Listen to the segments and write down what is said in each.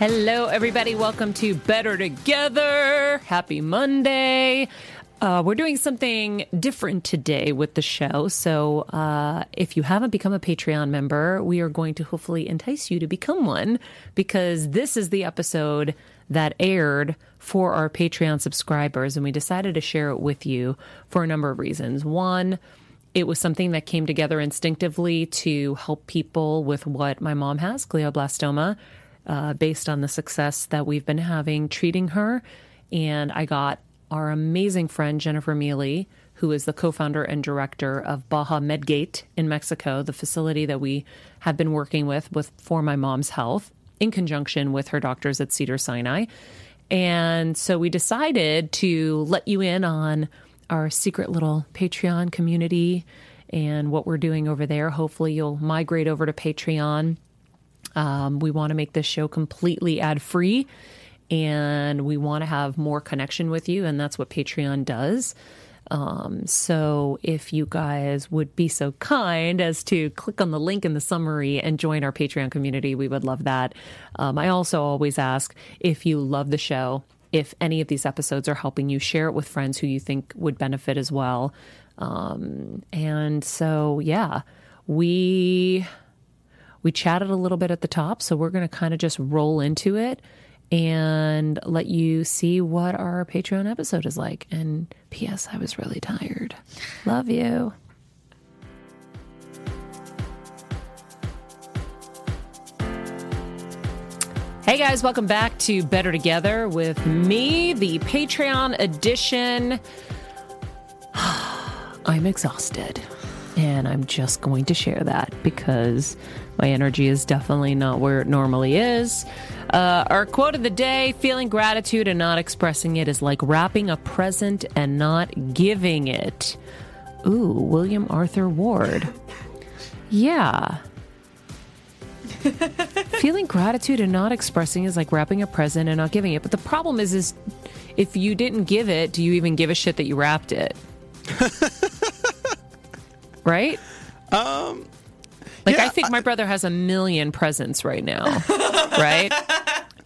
Hello, everybody. Welcome to Better Together. Happy Monday. Uh, we're doing something different today with the show. So, uh, if you haven't become a Patreon member, we are going to hopefully entice you to become one because this is the episode that aired for our Patreon subscribers. And we decided to share it with you for a number of reasons. One, it was something that came together instinctively to help people with what my mom has, glioblastoma, uh, based on the success that we've been having treating her. And I got our amazing friend Jennifer Mealy, who is the co founder and director of Baja Medgate in Mexico, the facility that we have been working with, with for my mom's health in conjunction with her doctors at Cedar Sinai. And so we decided to let you in on our secret little Patreon community and what we're doing over there. Hopefully, you'll migrate over to Patreon. Um, we want to make this show completely ad free and we want to have more connection with you, and that's what Patreon does. Um, so if you guys would be so kind as to click on the link in the summary and join our Patreon community, we would love that. Um, I also always ask if you love the show, if any of these episodes are helping you, share it with friends who you think would benefit as well. Um, and so, yeah, we we chatted a little bit at the top, so we're going to kind of just roll into it and let you see what our Patreon episode is like. And P.S. I was really tired. Love you. Hey guys, welcome back to Better Together with me, the Patreon edition. I'm exhausted. And I'm just going to share that because my energy is definitely not where it normally is. Uh, our quote of the day feeling gratitude and not expressing it is like wrapping a present and not giving it. Ooh, William Arthur Ward. Yeah. feeling gratitude and not expressing is like wrapping a present and not giving it. But the problem is, is if you didn't give it, do you even give a shit that you wrapped it? right? Um, Like Yeah, I think my brother has a million presents right now, right?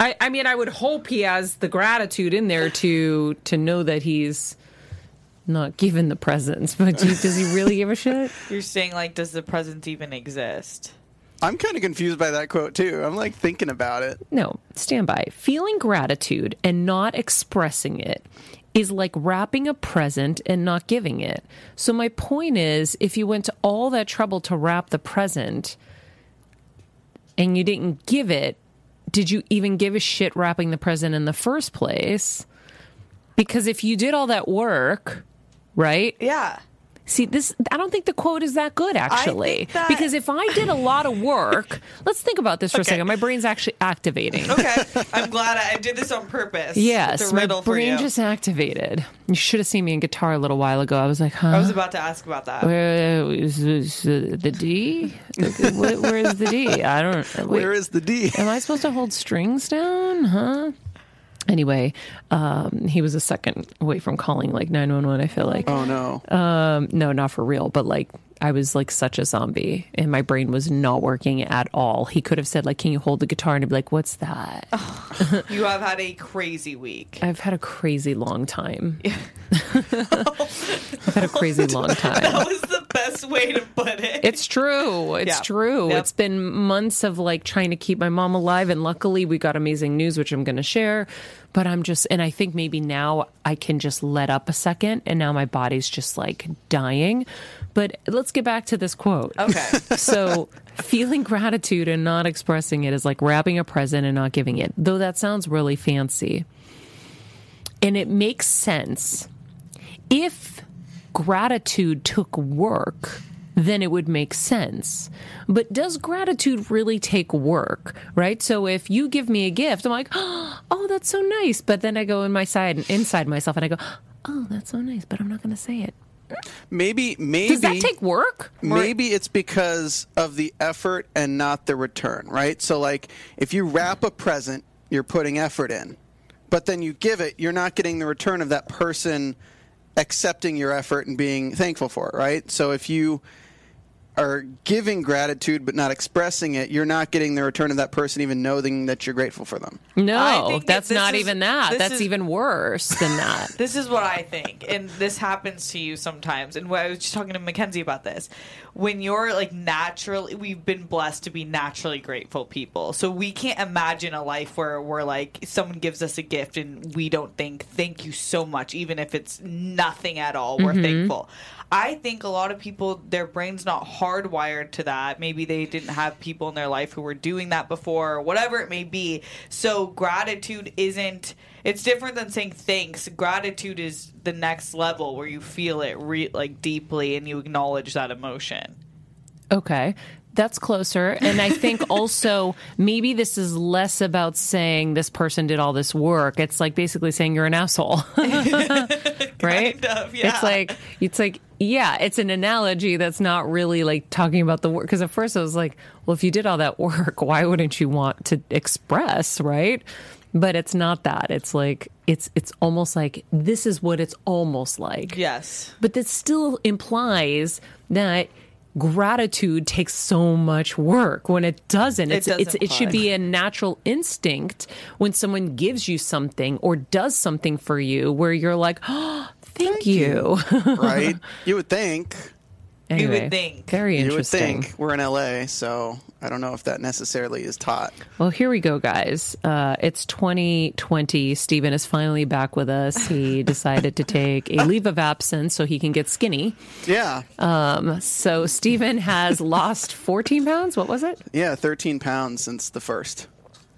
I, I mean, I would hope he has the gratitude in there to to know that he's not given the presents. But do, does he really give a shit? You're saying like, does the presents even exist? I'm kind of confused by that quote too. I'm like thinking about it. No, stand by. Feeling gratitude and not expressing it is like wrapping a present and not giving it. So, my point is if you went to all that trouble to wrap the present and you didn't give it, did you even give a shit wrapping the present in the first place? Because if you did all that work, right? Yeah. See, this, I don't think the quote is that good, actually. think that- Because if I did a lot of work, let's think about this for a second. My brain's actually activating. Okay. I'm glad I, I did this on purpose. Yes, It's a my riddle for brain you. just activated. You should have seen me in guitar a little while ago. I was like, huh? I was about to ask about that. where is, is the uh, the D? Where- where is the D? I don't. Wait, Where is the D? am I supposed to hold strings down? Huh? Anyway, um, he was a second away from calling like 911, I feel like. Oh no. Um, no, not for real, but like I was like such a zombie and my brain was not working at all. He could have said like, "Can you hold the guitar?" and I'd be like, "What's that?" You have had a crazy week. I've had a crazy long time. I've had a crazy long time. That was the best way to put it. It's true. It's Yeah. true. Yep. It's been months of like trying to keep my mom alive. And luckily, we got amazing news, which I'm going to share. But I'm just, and I think maybe now I can just let up a second. And now my body's just like dying. But let's get back to this quote. okay. So, feeling gratitude and not expressing it is like wrapping a present and not giving it, though that sounds really fancy. And it makes sense. If gratitude took work, then it would make sense. But does gratitude really take work, right? So if you give me a gift, I'm like, oh, that's so nice. But then I go in my side, and inside myself, and I go, oh, that's so nice. But I'm not going to say it. Maybe maybe Does that take work? Maybe it's because of the effort and not the return, right? So, like, if you wrap a present, you're putting effort in, but then you give it, you're not getting the return of that person accepting your effort and being thankful for it, right? So, if you are giving gratitude but not expressing it, you're not getting the return of that person even knowing that you're grateful for them. No, think that that's not is- even that. That's is- even worse than that. This is what I think, and this happens to you sometimes. And I was just talking to Mackenzie about this. When you're like naturally, we've been blessed to be naturally grateful people, so we can't imagine a life where we're like someone gives us a gift and we don't think thank you so much, even if it's nothing at all. We're mm-hmm. thankful. I think a lot of people, their brain's not hardwired to that. Maybe they didn't have people in their life who were doing that before, or whatever it may be. So gratitude isn't. It's different than saying thanks. Gratitude is the next level where you feel it re- like deeply and you acknowledge that emotion. Okay. That's closer. And I think also maybe this is less about saying this person did all this work. It's like basically saying you're an asshole. right? Kind of, yeah. It's like it's like yeah, it's an analogy that's not really like talking about the work because at first I was like, well, if you did all that work, why wouldn't you want to express, right? But it's not that. It's like it's it's almost like this is what it's almost like. Yes. But that still implies that gratitude takes so much work when it doesn't. It It's, does it's, it should be a natural instinct when someone gives you something or does something for you where you're like, oh, thank, you. right? you would think. You would think. Very interesting. You would think. We're in LA, so I don't know if that necessarily is taught. Well, here we go, guys. Uh, it's 2020. Steven is finally back with us. He decided to take a leave of absence so he can get skinny. Yeah. Um, so Steven has lost 14 pounds. What was it? yeah, 13 pounds since the first.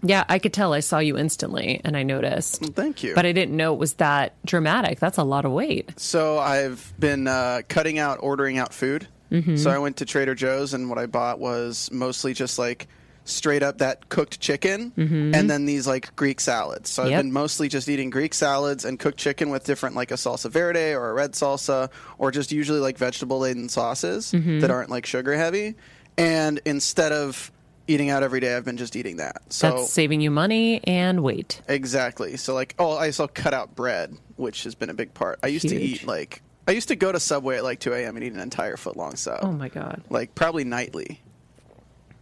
Yeah, I could tell. I saw you instantly and I noticed. Thank you. But I didn't know it was that dramatic. That's a lot of weight. So I've been uh, cutting out ordering out food. Mm-hmm. So I went to Trader Joe's and what I bought was mostly just like straight up that cooked chicken and then these like Greek salads. So Mm-hmm. Yep. I've been mostly just eating Greek salads and cooked chicken with different like a salsa verde or a red salsa or just usually like vegetable laden sauces Mm-hmm. that aren't like sugar heavy. And instead of eating out every day, I've been just eating that. So That's saving you money and weight. Exactly. So like, oh, I also cut out bread, which has been a big part. I used to eat like I used to go to Subway at like 2 a.m. and eat an entire foot long sub, Oh my God. like probably nightly.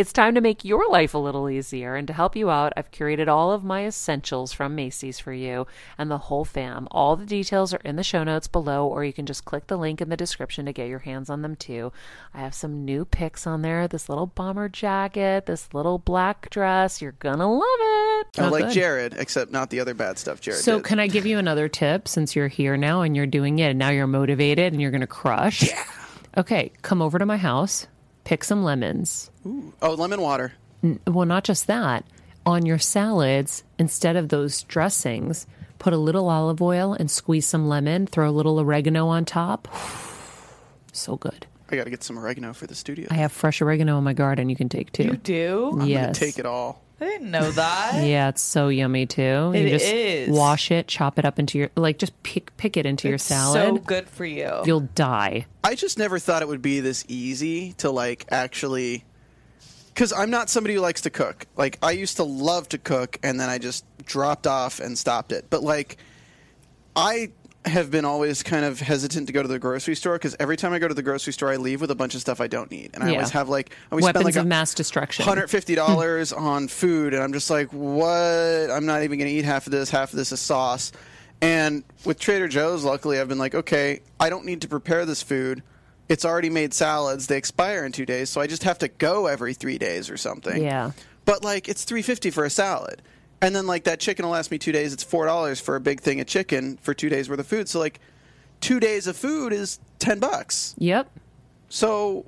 it's time to make your life a little easier. And to help you out, I've curated all of my essentials from Macy's for you and the whole fam. All the details are in the show notes below, or you can just click the link in the description to get your hands on them too. I have some new picks on there this little bomber jacket, this little black dress. You're gonna love it. I Oh, like good. Jared, except not the other bad stuff Jared So, did. can I give you another tip since you're here now and you're doing it and now you're motivated and you're going to crush? Yeah. Okay, come over to my house, pick some lemons. oh, lemon water. Well, not just that. On your salads, instead of those dressings, put a little olive oil and squeeze some lemon, throw a little oregano on top. so good. I got to get some oregano for the studio. I have fresh oregano in my garden you can take too. You do? I'm yes. gonna take it all. I didn't know that. Yeah, it's so yummy too. It you just is. wash it, chop it up into your like just pick pick it into your salad. So good for you. You'll die. I just never thought it would be this easy to like actually because I'm not somebody who likes to cook. Like I used to love to cook, and then I just dropped off and stopped it. But like, I have been always kind of hesitant to go to the grocery store because every time I go to the grocery store, I leave with a bunch of stuff I don't need, and I Yeah. always have like I always Weapons spend like of a mass destruction. hundred fifty dollars on food, and I'm just like, what? I'm not even going to eat half of this. Half of this is sauce. And with Trader Joe's, luckily, I've been like, okay, I don't need to prepare this food. It's already made salads. They expire in two days, so I just have to go every three days or something. Yeah. But like, it's three fifty for a salad, and then like that chicken will last me two days. It's four dollars for a big thing of chicken for two days worth of food. So like, two days of food is ten bucks. Yep. So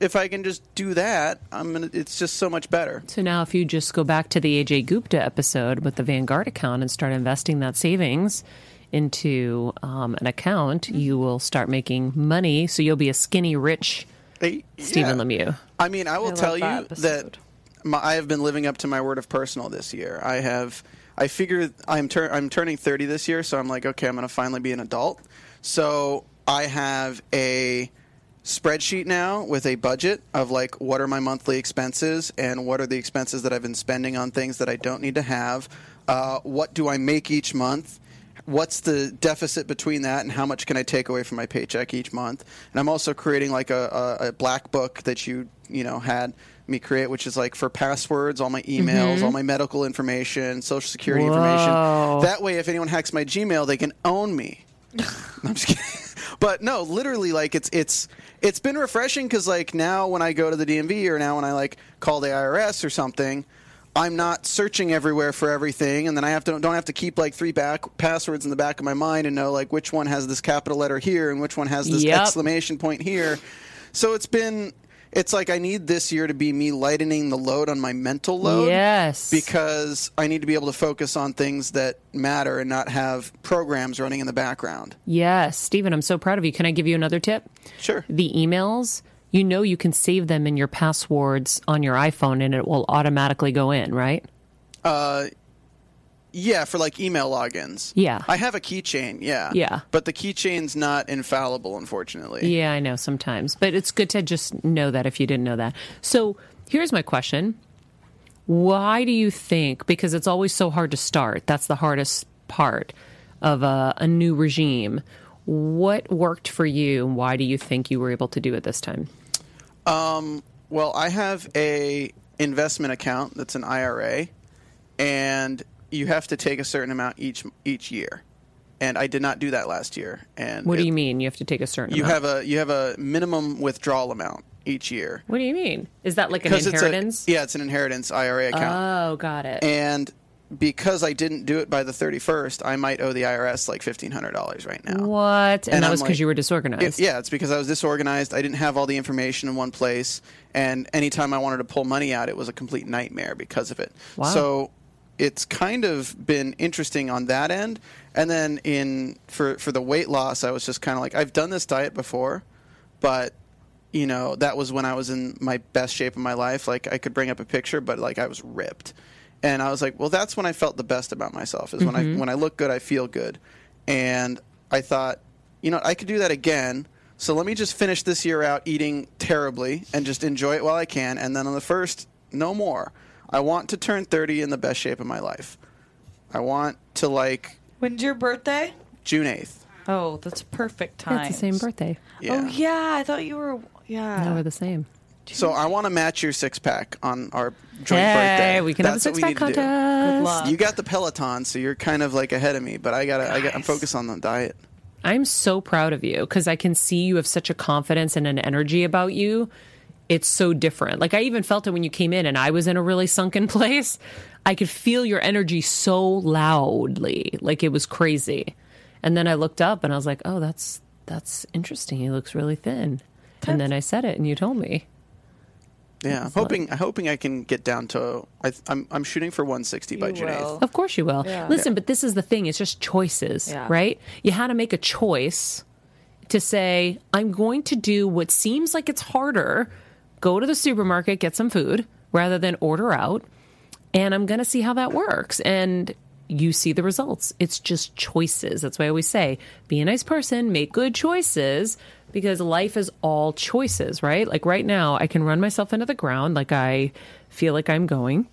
if I can just do that, I'm gonna. It's just so much better. So now, if you just go back to the AJ Gupta episode with the Vanguard account and start investing that savings into um, an account, you will start making money. So you'll be a skinny, rich Hey, Stephen yeah. Lemieux. I mean, I will love tell you that that episode. My, I have been living up to my word of personal this year. I have. I figure I'm tur- I'm turning 30 this year, so I'm like, okay, I'm going to finally be an adult. So I have a spreadsheet now with a budget of like what are my monthly expenses and what are the expenses that I've been spending on things that I don't need to have. Uh, what do I make each month? What's the deficit between that, and how much can I take away from my paycheck each month? And I'm also creating like a, a, a black book that you you know had me create, which is like for passwords, all my emails, mm-hmm. all my medical information, social security Whoa. information. That way, if anyone hacks my Gmail, they can own me. I'm just kidding. But no, literally, like it's it's it's been refreshing because like now when I go to the DMV or now when I like call the IRS or something, I'm not searching everywhere for everything, and then I have to don't have to keep like three back passwords in the back of my mind and know like which one has this capital letter here and which one has this Yep. exclamation point here. So it's been it's like I need this year to be me lightening the load on my mental load Yes. because I need to be able to focus on things that matter and not have programs running in the background. Yes, Stephen, I'm so proud of you. Can I give you another tip? Sure. The emails, you know, you can save them in your passwords on your iPhone and it will automatically go in, right? Uh, Yeah, for like email logins. Yeah. I have a keychain, yeah. Yeah. But the keychain's not infallible, unfortunately. Yeah, I know sometimes, but it's good to just know that if you didn't know that. So here's my question Why do you think, because it's always so hard to start, that's the hardest part of a, a new regime. What worked for you and why do you think you were able to do it this time? Um, well, I have a investment account that's an IRA, and you have to take a certain amount each each year. And I did not do that last year. And What do you mean? You have to take a certain You amount? have a you have a minimum withdrawal amount each year. What do you mean? Is that like an inheritance? It's a, yeah, it's an inheritance IRA account. Oh, got it. and because I didn't do it by the 31st, I might owe the IRS like $1,500 right now. What? And, And that I'm was because like- you were It- disorganized. yeah, it's because I was disorganized. I didn't have all the information in one place, and anytime I wanted to pull money out, it was a complete nightmare because of it. Wow. So it's kind of been interesting on that end. And then in for for the weight loss, I was just kind of like, I've done this diet before, but you know that was when I was in my best shape of my life. Like I could bring up a picture, but like I was ripped. And I was like, well, that's when I felt the best about myself. Is when I mm-hmm. when I look good, I feel good. And I thought, you know, I could do that again. So let me just finish this year out eating terribly and just enjoy it while I can. And then on the first, no more. I want to turn 30 in the best shape of my life. I want to like When's your birthday? June 8th. Oh, that's a perfect time. Yeah, it's the same birthday. Yeah. Oh yeah, I thought you were. Yeah. No, we're the same. So I want to match your six pack on our joint Hey, birthday. we can have a That's what six we pack need to do. contest. Good luck. You got the Peloton, so you're kind of like ahead of me. But I got to I got I'm focused on the diet. I'm so proud of you because I can see you have such a confidence and an energy about you. It's so different. Like I even felt it when you came in and I was in a really sunken place. I could feel your energy so loudly. Like it was crazy. And then I looked up and I was like, "Oh, that's that's interesting. He looks really thin." And then I said it and you told me. Yeah, I'm hoping I'm hoping I can get down to I, I'm I'm shooting for 160 by You June 8th. Of course you will. Yeah. Listen, but this is the thing. It's just choices, Yeah. right? You had to make a choice to say, I'm going to do what seems like it's harder, go to the supermarket, get some food rather than order out, and I'm going to see how that works. And you see the results. It's just choices. That's why I always say, be a nice person, make good choices because life is all choices, right? Like right now, I can run myself into the ground like I feel like I'm going.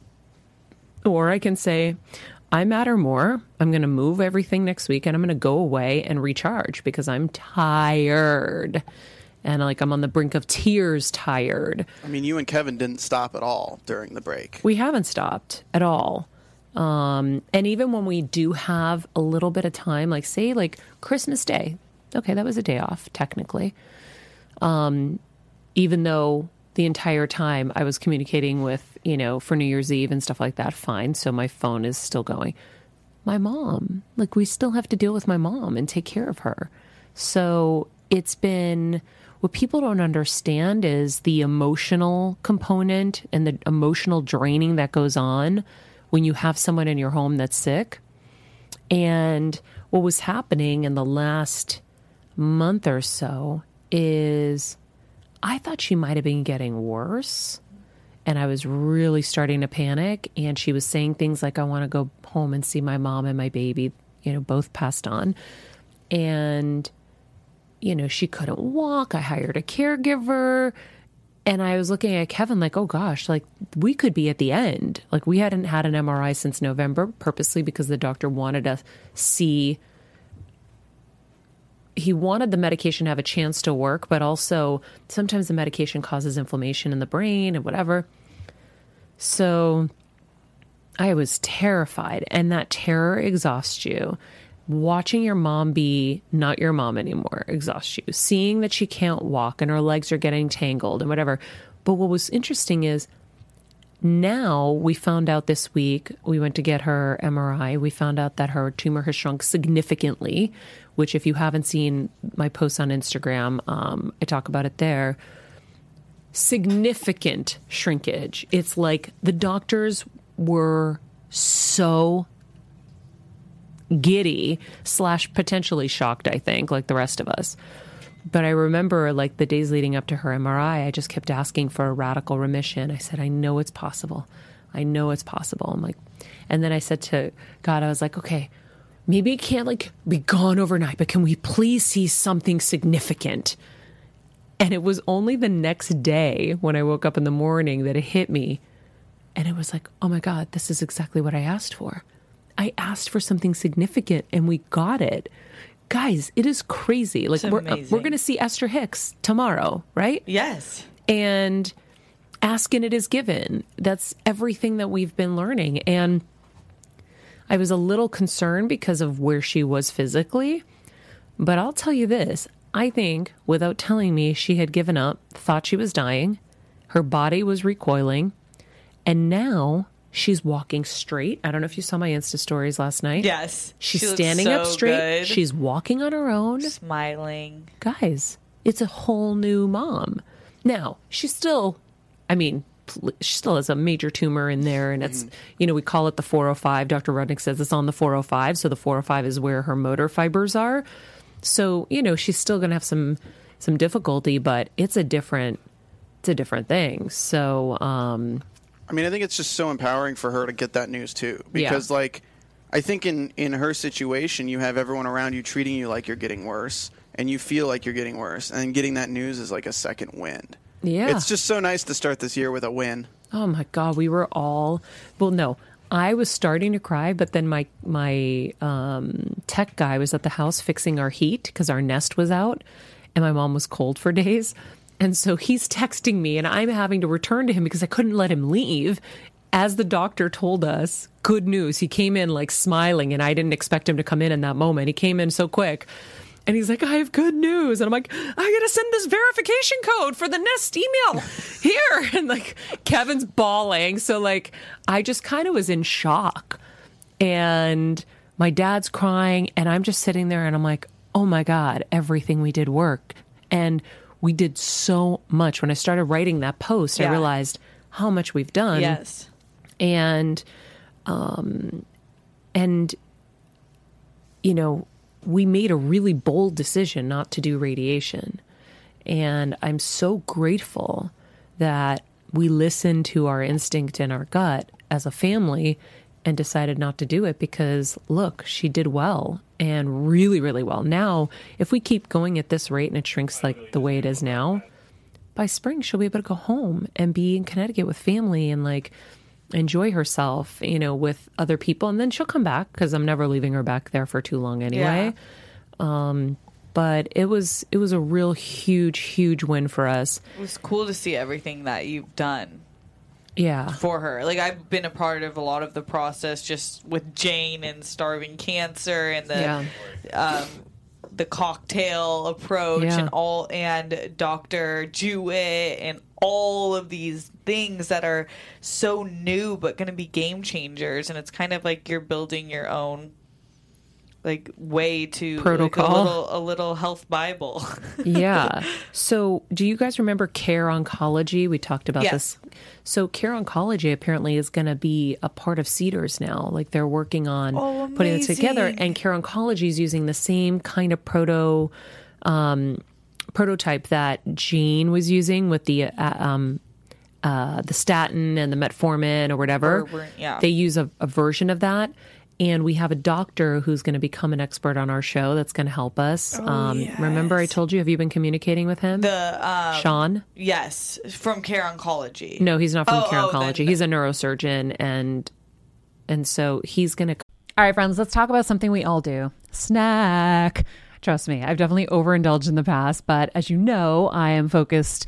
Or I can say, I matter more. I'm going to move everything next week and I'm going to go away and recharge because I'm tired. And like I'm on the brink of tears tired. I mean, you and Kevin didn't stop at all during the break. We haven't stopped at all. Um, and even when we do have a little bit of time, like say like Christmas Day, okay, that was a day off technically. Um, even though the entire time I was communicating with, you know, for New Year's Eve and stuff like that, fine. So my phone is still going. My mom, like we still have to deal with my mom and take care of her. So it's been what people don't understand is the emotional component and the emotional draining that goes on when you have someone in your home that's sick. And what was happening in the last month or so is I thought she might have been getting worse. And I was really starting to panic. And she was saying things like, I want to go home and see my mom and my baby, you know, both passed on. And, you know, she couldn't walk. I hired a caregiver. And I was looking at Kevin like, oh gosh, like we could be at the end. Like we hadn't had an MRI since November, purposely because the doctor wanted to see. He wanted the medication to have a chance to work, but also sometimes the medication causes inflammation in the brain and whatever. So I was terrified, and that terror exhausts you. Watching your mom be not your mom anymore exhausts you. Seeing that she can't walk and her legs are getting tangled and whatever. But what was interesting is now we found out this week, we went to get her MRI. We found out that her tumor has shrunk significantly, which, if you haven't seen my posts on Instagram, um, I talk about it there significant shrinkage. It's like the doctors were so giddy slash potentially shocked, I think, like the rest of us. But I remember like the days leading up to her MRI, I just kept asking for a radical remission. I said, I know it's possible. I know it's possible. I'm like, and then I said to God, I was like, okay, maybe it can't like be gone overnight, but can we please see something significant? And it was only the next day when I woke up in the morning that it hit me. And it was like, oh my God, this is exactly what I asked for. I asked for something significant and we got it. Guys, it is crazy. Like It's we're uh, amazing. we're going to see Esther Hicks tomorrow, right? Yes. and ask and it is given. That's everything that we've been learning. And I was a little concerned because of where she was physically. But I'll tell you this I think without telling me, she had given up, thought she was dying, her body was recoiling. And now She's walking straight. I don't know if you saw my Insta stories last night. Yes. She's She standing so up straight. good. She's walking on her own. smiling. Guys, it's a whole new mom. Now, she's still, I mean, she still has a major tumor in there, and it's, you know, we call it the 405. Dr. Rudnick says it's on the 405. So the 405 is where her motor fibers are. So, you know, she's still going to have some some difficulty, but it's a different it's a different thing. So, um I mean, I think it's just so empowering for her to get that news too, because like, I think in in her situation, you have everyone around you treating you like you're getting worse, and you feel like you're getting worse, and getting that news is like a second wind. Yeah. it's just so nice to start this year with a win. Oh my god, we were all well no. I was starting to cry, but then my my um, tech guy was at the house fixing our heat because our nest was out, and my mom was cold for days, and so he's texting me, and I'm having to return to him because I couldn't let him leave. As the doctor told us, good news. He came in like smiling, and I didn't expect him to come in in that moment. He came in so quick. And he's like, I have good news. And I'm like, I gotta send this verification code for the Nest email here. And like, Kevin's bawling. So, like, I just kind of was in shock. And my dad's crying. And I'm just sitting there and I'm like, oh my God, everything we did worked. And we did so much. When I started writing that post, I realized how much we've done yes. and um and you know we made a really bold decision not to do radiation and i'm so grateful that we listened to our instinct and our gut as a family and decided not to do it because look she did well and really really well now if we keep going at this rate and it shrinks like the way it is now by spring she'll be able to go home and be in Connecticut with family and like enjoy herself, you know, with other people. And then she'll come back because I'm never leaving her back there for too long anyway. Um, but it was it was a real huge huge win for us. It was cool to see everything that you've done Yeah. for her. Like I've been a part of a lot of the process just with Jane and starving cancer and the Yeah. um, the cocktail approach Yeah. and all and Dr. Jewett and all of these things that are so new but going to be game changers and it's kind of like you're building your own like way to like, Protocol. a little a little health bible. yeah. So, do you guys remember Care Oncology? We talked about Yes. this. So, Care Oncology apparently is going to be a part of Cedars now. Like they're working on Oh, putting it together, and Care Oncology is using the same kind of proto um, prototype that Jane was using with the uh, um, uh, the statin and the metformin or whatever. Or- yeah. They use a, a version of that. And we have a doctor who's going to become an expert on our show that's going to help us. um, Remember, I told you, have you been communicating with him? the um, Sean? yes, from Care Oncology. No, he's not from Oh, Care oh, Oncology. then- he's a neurosurgeon, and and so he's going to All right, friends, let's talk about something we all do snack. Trust me, I've definitely overindulged in the past, but as you know, I am focused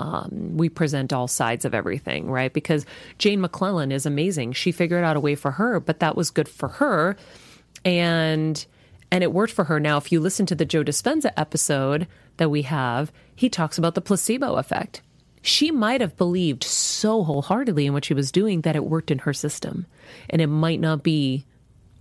um, we present all sides of everything, right? Because Jane McLelland is amazing. She figured out a way for her, but that was good for her, and and it worked for her. Now, if you listen to the Joe Dispenza episode that we have, he talks about the placebo effect. She might have believed so wholeheartedly in what she was doing that it worked in her system, and it might not be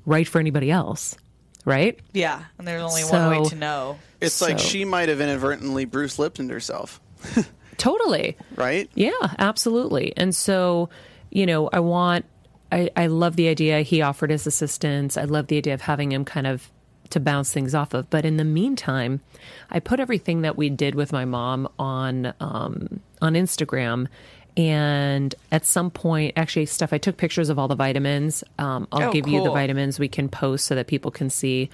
right for anybody else, right? Yeah, and there's only one way to know. It's like she might have inadvertently Bruce Lipton herself, Totally. right? Yeah, absolutely. And so, you know, I want, I, I love the idea he offered his assistance. I love the idea of having him kind of to bounce things off of. But in the meantime, I put everything that we did with my mom on um, on Instagram. And at some point, actually, stuff I took pictures of all the vitamins. Um, I'll Oh, give you the vitamins we can post so that people can see.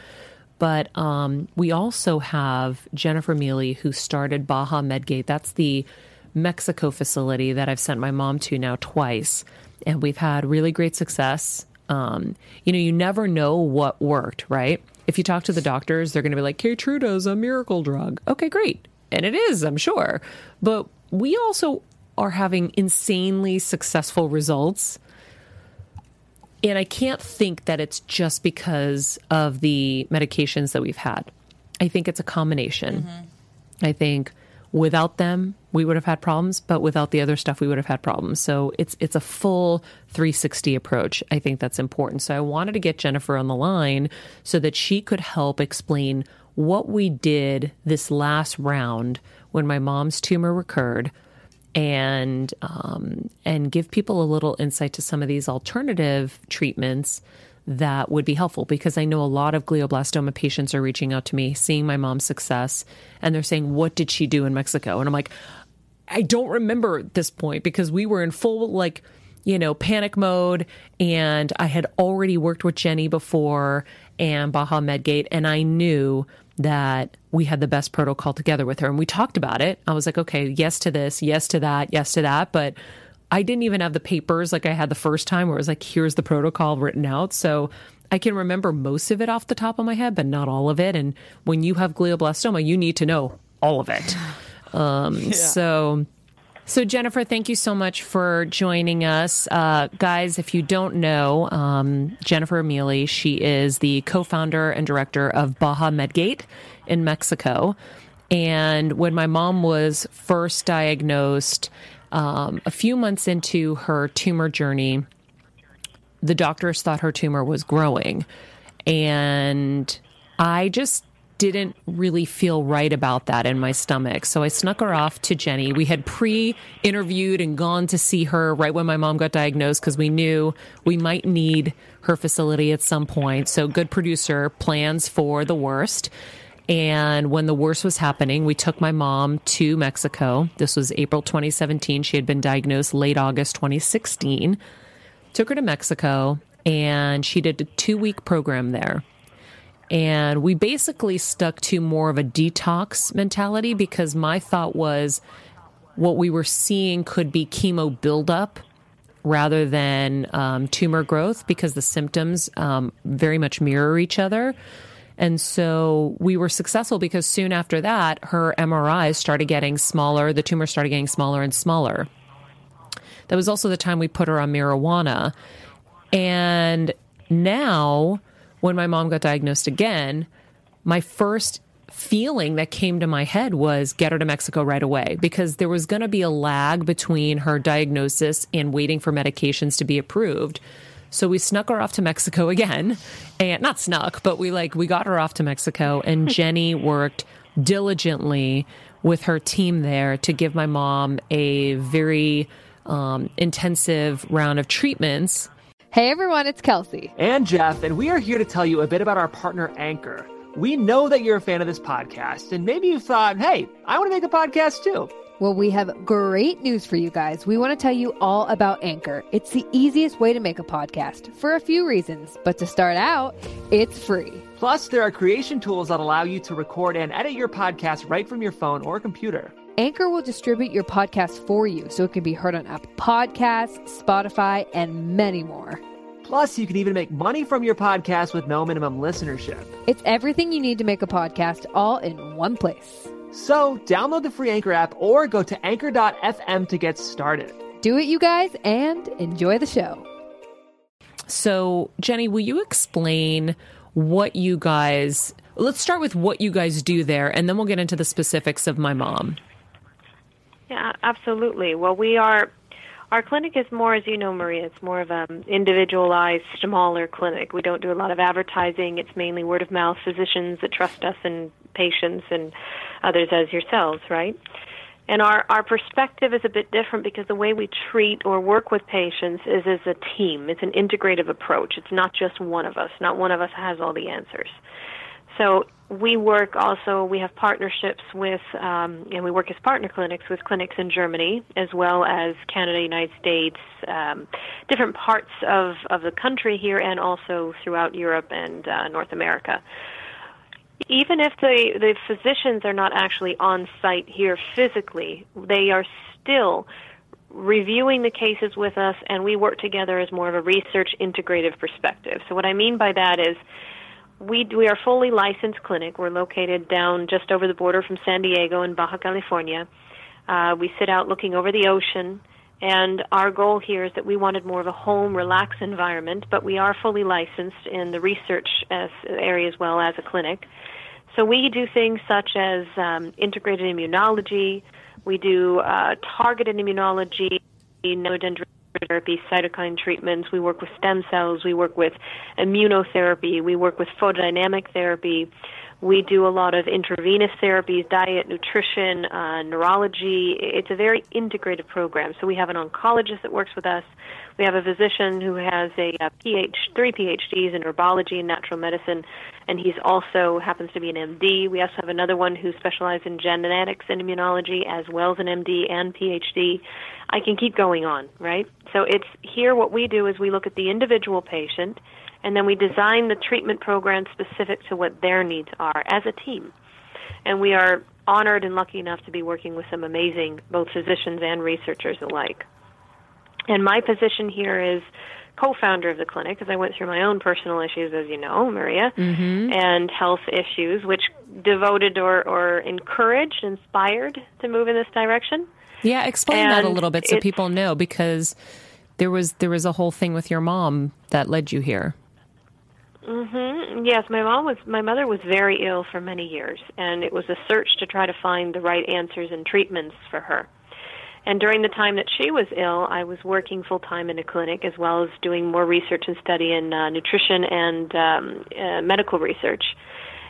But um, we also have Jennifer Mealy, who started Baja Medgate. That's the Mexico facility that I've sent my mom to now twice. And we've had really great success. Um, you know, you never know what worked, right? If you talk to the doctors, they're going to be like, Keytruda's a miracle drug. Okay, great. And it is, I'm sure. But we also are having insanely successful results and I can't think that it's just because of the medications that we've had. I think it's a combination. Mm-hmm. I think without them, we would have had problems, but without the other stuff, we would have had problems. So it's it's a full 360 approach. I think that's important. So I wanted to get Jennifer on the line so that she could help explain what we did this last round when my mom's tumor recurred and um, and give people a little insight to some of these alternative treatments that would be helpful because I know a lot of glioblastoma patients are reaching out to me, seeing my mom's success, and they're saying, "What did she do in Mexico?" And I'm like, I don't remember at this point because we were in full like you know panic mode, and I had already worked with Jenny before and Baja Medgate, and I knew that we had the best protocol together with her and we talked about it. I was like, okay, yes to this, yes to that, yes to that, but I didn't even have the papers like I had the first time where it was like, here's the protocol written out. So I can remember most of it off the top of my head, but not all of it. And when you have glioblastoma, you need to know all of it. Um, So. So, Jennifer, thank you so much for joining us. Uh, guys, if you don't know, um, Jennifer Mealy, she is the co founder and director of Baja Medgate in Mexico. And when my mom was first diagnosed, um, a few months into her tumor journey, the doctors thought her tumor was growing. And I just didn't really feel right about that in my stomach. So I snuck her off to Jenny. We had pre interviewed and gone to see her right when my mom got diagnosed because we knew we might need her facility at some point. So, good producer plans for the worst. And when the worst was happening, we took my mom to Mexico. This was April 2017. She had been diagnosed late August 2016. Took her to Mexico and she did a two week program there. And we basically stuck to more of a detox mentality because my thought was what we were seeing could be chemo buildup rather than um, tumor growth because the symptoms um, very much mirror each other. And so we were successful because soon after that, her MRIs started getting smaller. The tumor started getting smaller and smaller. That was also the time we put her on marijuana. And now, when my mom got diagnosed again, my first feeling that came to my head was get her to Mexico right away because there was going to be a lag between her diagnosis and waiting for medications to be approved. So we snuck her off to Mexico again, and not snuck, but we like we got her off to Mexico, and Jenny worked diligently with her team there to give my mom a very um, intensive round of treatments Hey everyone, it's Kelsey. and Jeff, and we are here to tell you a bit about our partner Anchor. We know that you're a fan of this podcast, and maybe you thought, hey, I want to make a podcast too. Well, we have great news for you guys. We want to tell you all about Anchor. It's the easiest way to make a podcast for a few reasons, but to start out, it's free. Plus, there are creation tools that allow you to record and edit your podcast right from your phone or computer. Anchor will distribute your podcast for you so it can be heard on Apple Podcasts, Spotify, and many more. Plus, you can even make money from your podcast with no minimum listenership. It's everything you need to make a podcast all in one place. So, download the free Anchor app or go to anchor.fm to get started. Do it, you guys, and enjoy the show. So, Jenny, will you explain what you guys let's start with what you guys do there and then we'll get into the specifics of my mom. Yeah, absolutely. Well, we are. Our clinic is more, as you know, Maria. It's more of an um, individualized, smaller clinic. We don't do a lot of advertising. It's mainly word of mouth. Physicians that trust us, and patients, and others as yourselves, right? And our our perspective is a bit different because the way we treat or work with patients is as a team. It's an integrative approach. It's not just one of us. Not one of us has all the answers. So we work also, we have partnerships with, um, and we work as partner clinics with clinics in Germany as well as Canada, United States, um, different parts of, of the country here, and also throughout Europe and uh, North America. Even if the, the physicians are not actually on site here physically, they are still reviewing the cases with us, and we work together as more of a research integrative perspective. So, what I mean by that is, we we are fully licensed clinic. We're located down just over the border from San Diego in Baja California. Uh, we sit out looking over the ocean, and our goal here is that we wanted more of a home, relaxed environment. But we are fully licensed in the research as, area as well as a clinic. So we do things such as um, integrated immunology. We do uh, targeted immunology, nodendritic therapy, cytokine treatments. We work with stem cells. We work with immunotherapy. We work with photodynamic therapy. We do a lot of intravenous therapies, diet, nutrition, uh, neurology. It's a very integrated program. So we have an oncologist that works with us. We have a physician who has a, a PH, three PhDs in herbology and natural medicine, and he's also happens to be an MD. We also have another one who specializes in genetics and immunology, as well as an MD and PhD. I can keep going on, right? So it's here. What we do is we look at the individual patient and then we design the treatment program specific to what their needs are as a team. And we are honored and lucky enough to be working with some amazing both physicians and researchers alike. And my position here is co-founder of the clinic because I went through my own personal issues, as you know, Maria, Mm-hmm. and health issues, which devoted or, or encouraged, inspired to move in this direction. Yeah, explain that a little bit so people know because there was there was a whole thing with your mom that led you here. hmm Yes, my mom was my mother was very ill for many years, and it was a search to try to find the right answers and treatments for her. And during the time that she was ill, I was working full time in a clinic as well as doing more research and study in uh, nutrition and um, uh, medical research.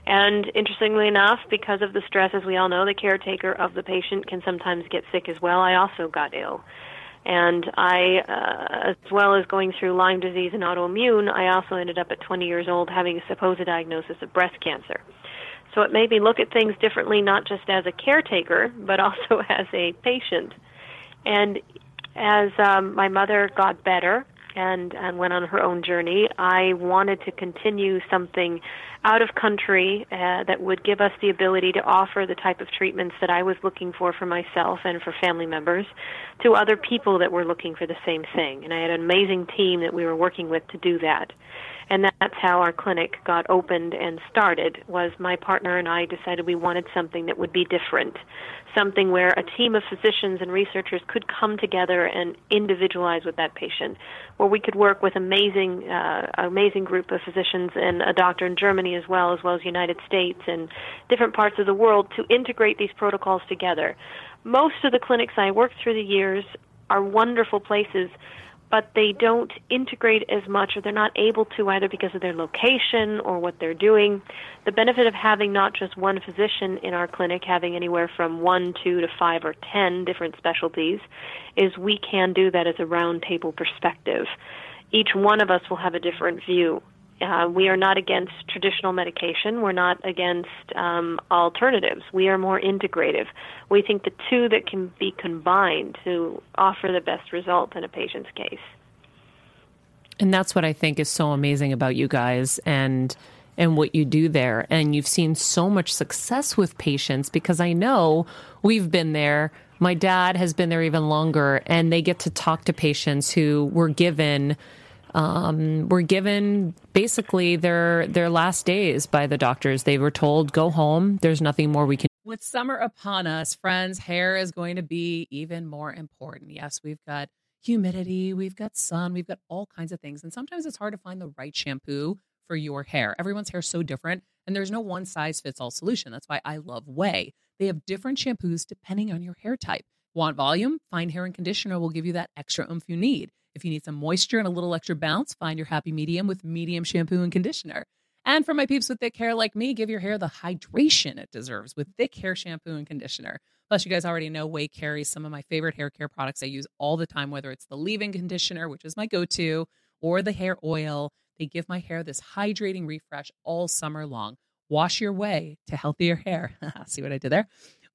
And interestingly enough, because of the stress, as we all know, the caretaker of the patient can sometimes get sick as well. I also got ill. And I, uh, as well as going through Lyme disease and autoimmune, I also ended up at 20 years old having a supposed diagnosis of breast cancer. So it made me look at things differently, not just as a caretaker, but also as a patient. And as um, my mother got better and, and went on her own journey, I wanted to continue something out of country uh, that would give us the ability to offer the type of treatments that I was looking for for myself and for family members to other people that were looking for the same thing. And I had an amazing team that we were working with to do that. And that's how our clinic got opened and started was my partner and I decided we wanted something that would be different. Something where a team of physicians and researchers could come together and individualize with that patient, where we could work with amazing, uh, amazing group of physicians and a doctor in Germany as well, as well as United States and different parts of the world to integrate these protocols together. Most of the clinics I worked through the years are wonderful places, but they don't integrate as much or they're not able to either because of their location or what they're doing. The benefit of having not just one physician in our clinic, having anywhere from one, two to five or ten different specialties, is we can do that as a roundtable perspective. Each one of us will have a different view. Uh, we are not against traditional medication. We're not against um, alternatives. We are more integrative. We think the two that can be combined to offer the best result in a patient's case. And that's what I think is so amazing about you guys and and what you do there. And you've seen so much success with patients because I know we've been there. My dad has been there even longer and they get to talk to patients who were given um, were given basically their their last days by the doctors. They were told, "Go home. There's nothing more we can." With summer upon us, friends, hair is going to be even more important. Yes, we've got humidity, we've got sun, we've got all kinds of things. And sometimes it's hard to find the right shampoo for your hair. Everyone's hair is so different, and there's no one size fits all solution. That's why I love Ouai. They have different shampoos depending on your hair type. Want volume? Fine Hair and Conditioner will give you that extra oomph you need. If you need some moisture and a little extra bounce, find your happy medium with medium shampoo and conditioner. And for my peeps with thick hair like me, give your hair the hydration it deserves with thick hair shampoo and conditioner. Plus, you guys already know Ouai carries some of my favorite hair care products I use all the time, whether it's the leave in conditioner, which is my go to, or the hair oil. They give my hair this hydrating refresh all summer long. Wash your way to healthier hair. See what I did there?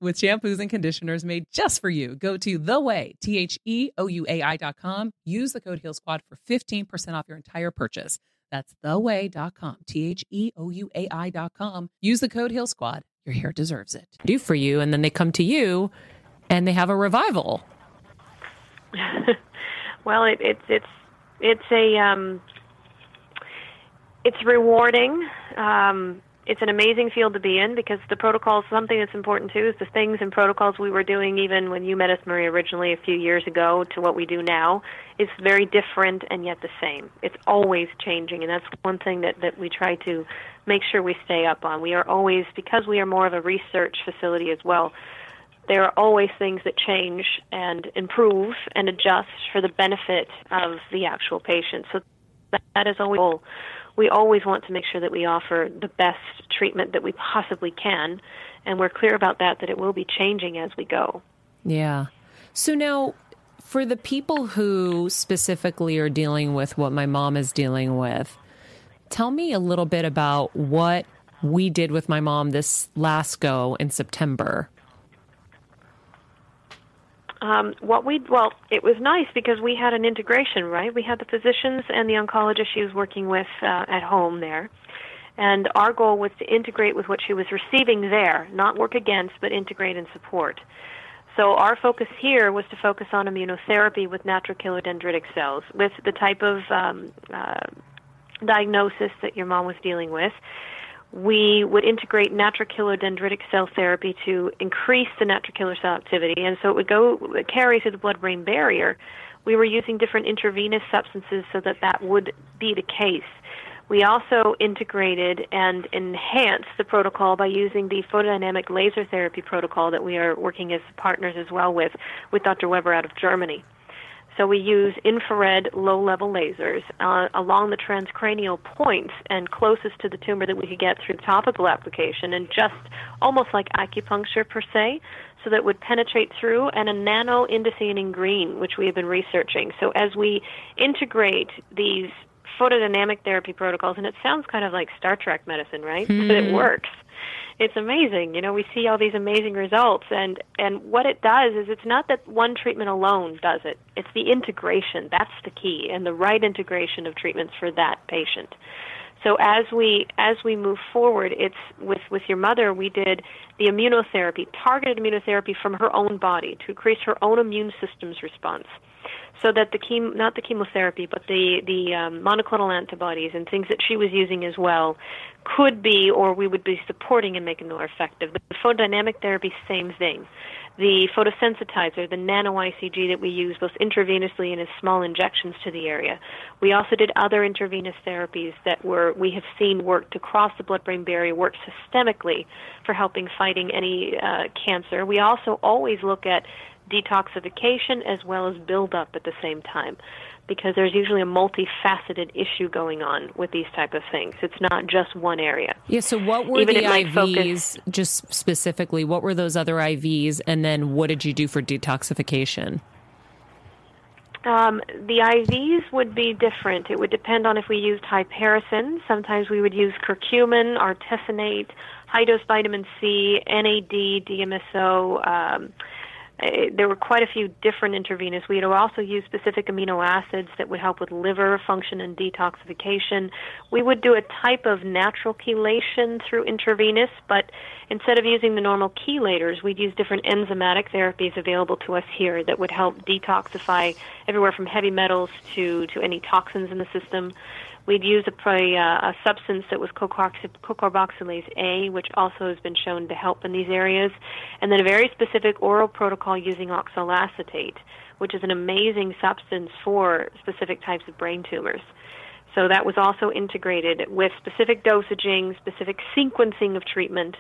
With shampoos and conditioners made just for you. Go to the Ouai, T H E O U A I dot com. Use the code Heal Squad for 15% off your entire purchase. That's theouai.com, T H E O U A I dot com. Use the code Heal Squad. Your hair deserves it. Do for you, and then they come to you and they have a revival. well, it, it's it's it's a um, it's rewarding. Um, it's an amazing field to be in because the protocols. Something that's important too is the things and protocols we were doing even when you met us, Marie, originally a few years ago to what we do now is very different and yet the same. It's always changing, and that's one thing that that we try to make sure we stay up on. We are always because we are more of a research facility as well there are always things that change and improve and adjust for the benefit of the actual patient. So that, that is always goal. We always want to make sure that we offer the best treatment that we possibly can, and we're clear about that that it will be changing as we go. Yeah. So now for the people who specifically are dealing with what my mom is dealing with, tell me a little bit about what we did with my mom this last go in September. Um, what we well, it was nice because we had an integration, right? We had the physicians and the oncologist she was working with uh, at home there, and our goal was to integrate with what she was receiving there, not work against, but integrate and support. So our focus here was to focus on immunotherapy with natural killer dendritic cells, with the type of um, uh, diagnosis that your mom was dealing with we would integrate natural killer dendritic cell therapy to increase the natural killer cell activity, and so it would go carry through the blood-brain barrier. We were using different intravenous substances so that that would be the case. We also integrated and enhanced the protocol by using the photodynamic laser therapy protocol that we are working as partners as well with, with Dr. Weber out of Germany. So we use infrared low-level lasers uh, along the transcranial points and closest to the tumor that we could get through topical application, and just almost like acupuncture per se, so that it would penetrate through, and a nano indocyanine green, which we have been researching. So as we integrate these photodynamic therapy protocols, and it sounds kind of like Star Trek medicine, right? Mm-hmm. But it works it's amazing. You know, we see all these amazing results, and and what it does is it's not that one treatment alone does it. It's the integration that's the key, and the right integration of treatments for that patient. So as we as we move forward, it's with with your mother. We did the immunotherapy, targeted immunotherapy from her own body to increase her own immune system's response so that the chem not the chemotherapy but the the um, monoclonal antibodies and things that she was using as well could be or we would be supporting and making more effective. The photodynamic therapy, same thing. The photosensitizer, the nano ICG that we use both intravenously and as small injections to the area. We also did other intravenous therapies that were we have seen work to cross the blood-brain barrier, work systemically for helping fighting any uh, cancer. We also always look at detoxification as well as buildup at the same time because there's usually a multifaceted issue going on with these type of things. It's not just one area. Yeah, so what were Even the IVs focus, just specifically what were those other IVs and then what did you do for detoxification? Um, the IVs would be different. It would depend on if we used hypericin. Sometimes we would use curcumin, artesunate, high dose vitamin C, NAD, DMSO. Um, uh, there were quite a few different intravenous. We had also used specific amino acids that would help with liver function and detoxification. We would do a type of natural chelation through intravenous, but instead of using the normal chelators, we'd use different enzymatic therapies available to us here that would help detoxify everywhere from heavy metals to, to any toxins in the system. We'd use a, a, a substance that was cocarboxylase A, which also has been shown to help in these areas, and then a very specific oral protocol using oxalacetate, which is an amazing substance for specific types of brain tumors. So that was also integrated with specific dosaging, specific sequencing of treatment,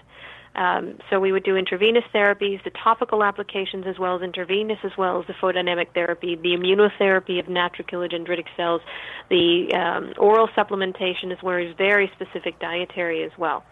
um, so we would do intravenous therapies, the topical applications as well as intravenous, as well as the photodynamic therapy, the immunotherapy of natural killer dendritic cells, the um, oral supplementation as well as very specific dietary as well.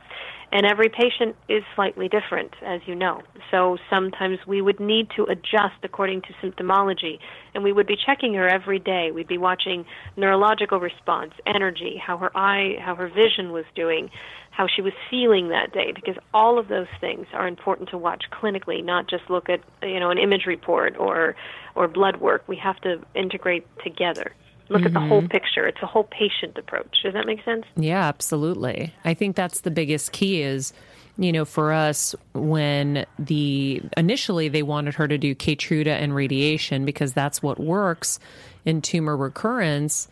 And every patient is slightly different, as you know. So sometimes we would need to adjust according to symptomology. And we would be checking her every day. We'd be watching neurological response, energy, how her eye, how her vision was doing, how she was feeling that day, because all of those things are important to watch clinically, not just look at, you know, an image report or, or blood work. We have to integrate together look mm-hmm. at the whole mm-hmm. picture. It's a whole patient approach. Does that make sense? Yeah, absolutely. I think that's the biggest key is you know, for us, when the initially they wanted her to do Keytruda and radiation because that's what works in tumor recurrence.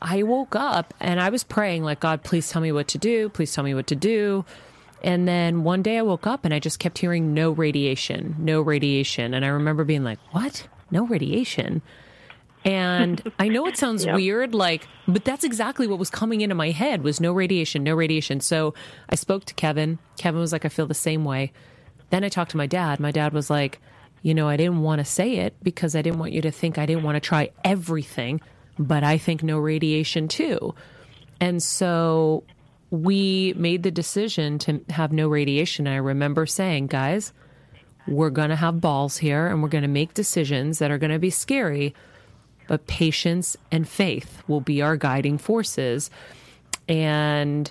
I woke up and I was praying, like, God, please tell me what to do. Please tell me what to do. And then one day I woke up and I just kept hearing no radiation, no radiation. And I remember being like, what? No radiation? And I know it sounds yep. weird, like, but that's exactly what was coming into my head was no radiation, no radiation. So I spoke to Kevin. Kevin was like, I feel the same way. Then I talked to my dad. My dad was like, you know, I didn't want to say it because I didn't want you to think I didn't want to try everything, but I think no radiation too. And so we made the decision to have no radiation. And I remember saying, guys, we're going to have balls here and we're going to make decisions that are going to be scary but patience and faith will be our guiding forces. And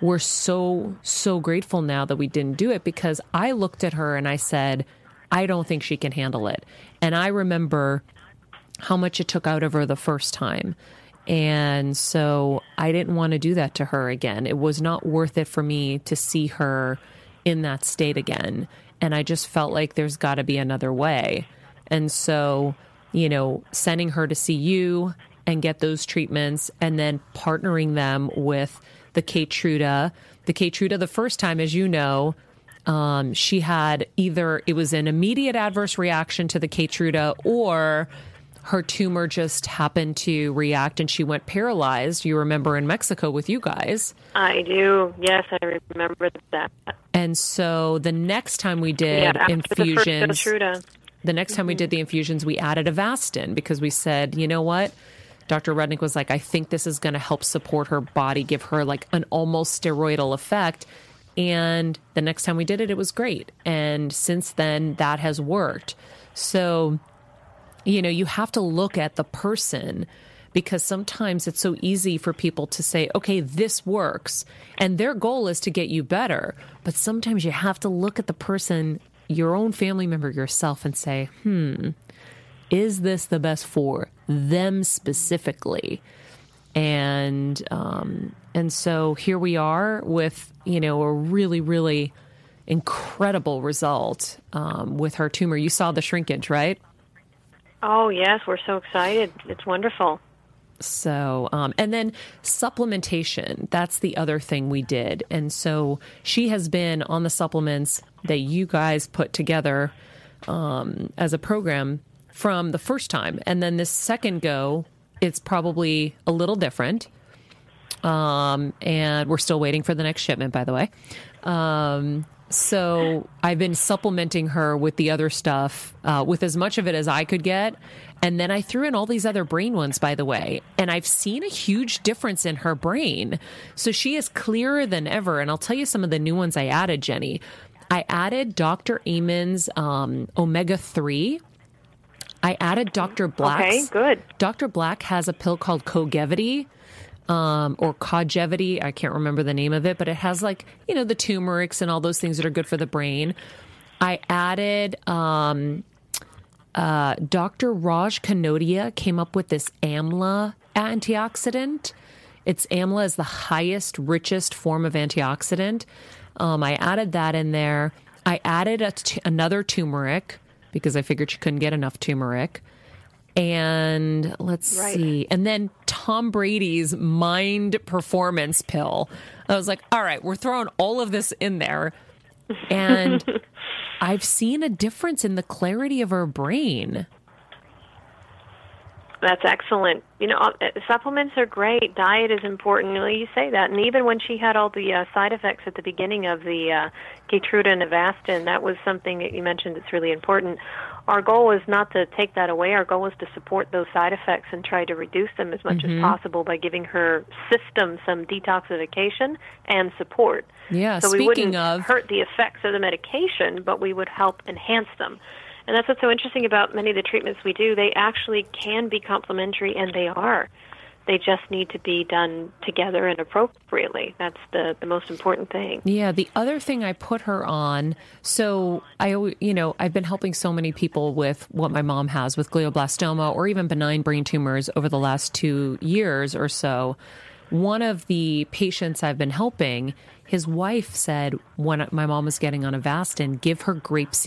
we're so, so grateful now that we didn't do it because I looked at her and I said, I don't think she can handle it. And I remember how much it took out of her the first time. And so I didn't want to do that to her again. It was not worth it for me to see her in that state again. And I just felt like there's got to be another way. And so you know, sending her to see you and get those treatments and then partnering them with the Keytruda. The Keytruda, the first time, as you know, um, she had either it was an immediate adverse reaction to the Keytruda or her tumor just happened to react and she went paralyzed. You remember in Mexico with you guys. I do. Yes, I remember that. And so the next time we did yeah, infusions, the next time we did the infusions, we added Avastin because we said, you know what? Dr. Rudnick was like, I think this is going to help support her body, give her like an almost steroidal effect. And the next time we did it, it was great. And since then, that has worked. So, you know, you have to look at the person because sometimes it's so easy for people to say, okay, this works. And their goal is to get you better. But sometimes you have to look at the person your own family member yourself and say, hmm, is this the best for them specifically? And um, and so here we are with you know a really really incredible result um, with her tumor. You saw the shrinkage, right? Oh yes, we're so excited. It's wonderful. So, um, and then supplementation, that's the other thing we did. And so she has been on the supplements that you guys put together um, as a program from the first time. And then this second go, it's probably a little different. Um, and we're still waiting for the next shipment, by the way. Um, so I've been supplementing her with the other stuff, uh, with as much of it as I could get. And then I threw in all these other brain ones, by the way. And I've seen a huge difference in her brain. So she is clearer than ever. And I'll tell you some of the new ones I added, Jenny. I added Dr. Amen's um, omega 3. I added Dr. Black. Okay, good. Dr. Black has a pill called Cogevity um, or Cogevity. I can't remember the name of it, but it has like, you know, the turmerics and all those things that are good for the brain. I added um, uh, Dr. Raj Kanodia came up with this AMLA antioxidant. It's AMLA is the highest, richest form of antioxidant. Um, I added that in there. I added another turmeric because I figured she couldn't get enough turmeric. And let's right. see. And then Tom Brady's mind performance pill. I was like, all right, we're throwing all of this in there. And I've seen a difference in the clarity of her brain. That's excellent. You know, uh, supplements are great. Diet is important. You, know, you say that, and even when she had all the uh, side effects at the beginning of the uh, Keytruda and Avastin, that was something that you mentioned that's really important. Our goal is not to take that away. Our goal is to support those side effects and try to reduce them as much Mm-hmm. as possible by giving her system some detoxification and support. Yeah, So we wouldn't of- hurt the effects of the medication, but we would help enhance them. And that's what's so interesting about many of the treatments we do. They actually can be complementary, and they are. They just need to be done together and appropriately. That's the, the most important thing. Yeah, the other thing I put her on, so I, you know, I've been helping so many people with what my mom has with glioblastoma or even benign brain tumors over the last two years or so. One of the patients I've been helping, his wife said when my mom was getting on Avastin, give her grapeseed.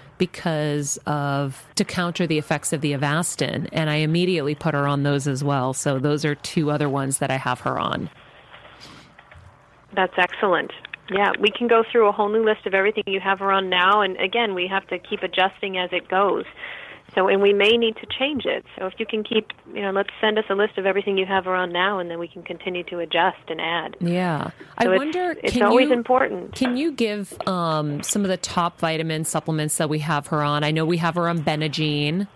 because of to counter the effects of the Avastin. And I immediately put her on those as well. So those are two other ones that I have her on. That's excellent. Yeah, we can go through a whole new list of everything you have her on now, and again, we have to keep adjusting as it goes. So, and we may need to change it. So, if you can keep, you know, let's send us a list of everything you have her on now, and then we can continue to adjust and add. Yeah. I it's- wonder it's can always you, important. Can you give um, some of the top vitamin supplements that we have her on? I know we have her on BenaGene.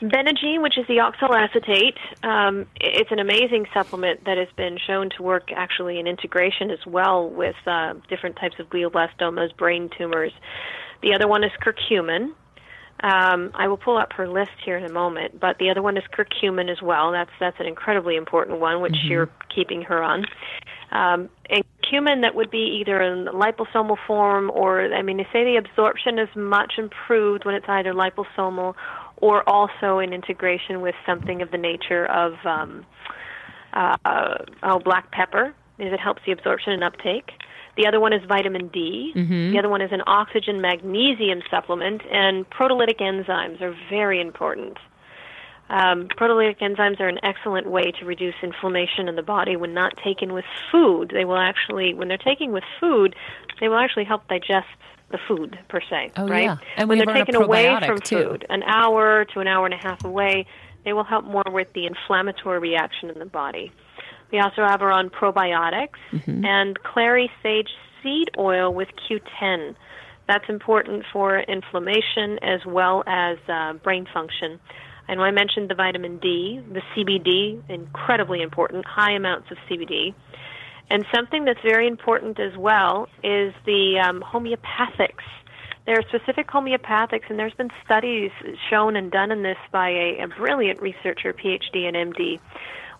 BenaGene, which is the oxalacetate, um, it's an amazing supplement that has been shown to work actually in integration as well with uh, different types of glioblastomas, brain tumors. The other one is curcumin. Um, I will pull up her list here in a moment, but the other one is curcumin as well. That's that's an incredibly important one, which you're keeping her on. Um, and cumin that would be either in liposomal form or, I mean, they say the absorption is much improved when it's either liposomal or also in integration with something of the nature of um, uh, oh, black pepper, because it helps the absorption and uptake. The other one is vitamin D. The other one is an oxygen magnesium supplement, and proteolytic enzymes are very important. Um, proteolytic enzymes are an excellent way to reduce inflammation in the body when not taken with food. They will actually, when they're taken with food, they will actually help digest the food per se. Oh, right? yeah. And when they're taken away from too. food, an hour to an hour and a half away, they will help more with the inflammatory reaction in the body. We also have her on probiotics Mm-hmm. and clary sage seed oil with Q10. That's important for inflammation as well as uh, brain function. I know I mentioned the vitamin D, the CBD, incredibly important, high amounts of CBD. And something that's very important as well is the um, homeopathics. There are specific homeopathics, and there's been studies shown and done in this by a, a brilliant researcher, PhD and MD,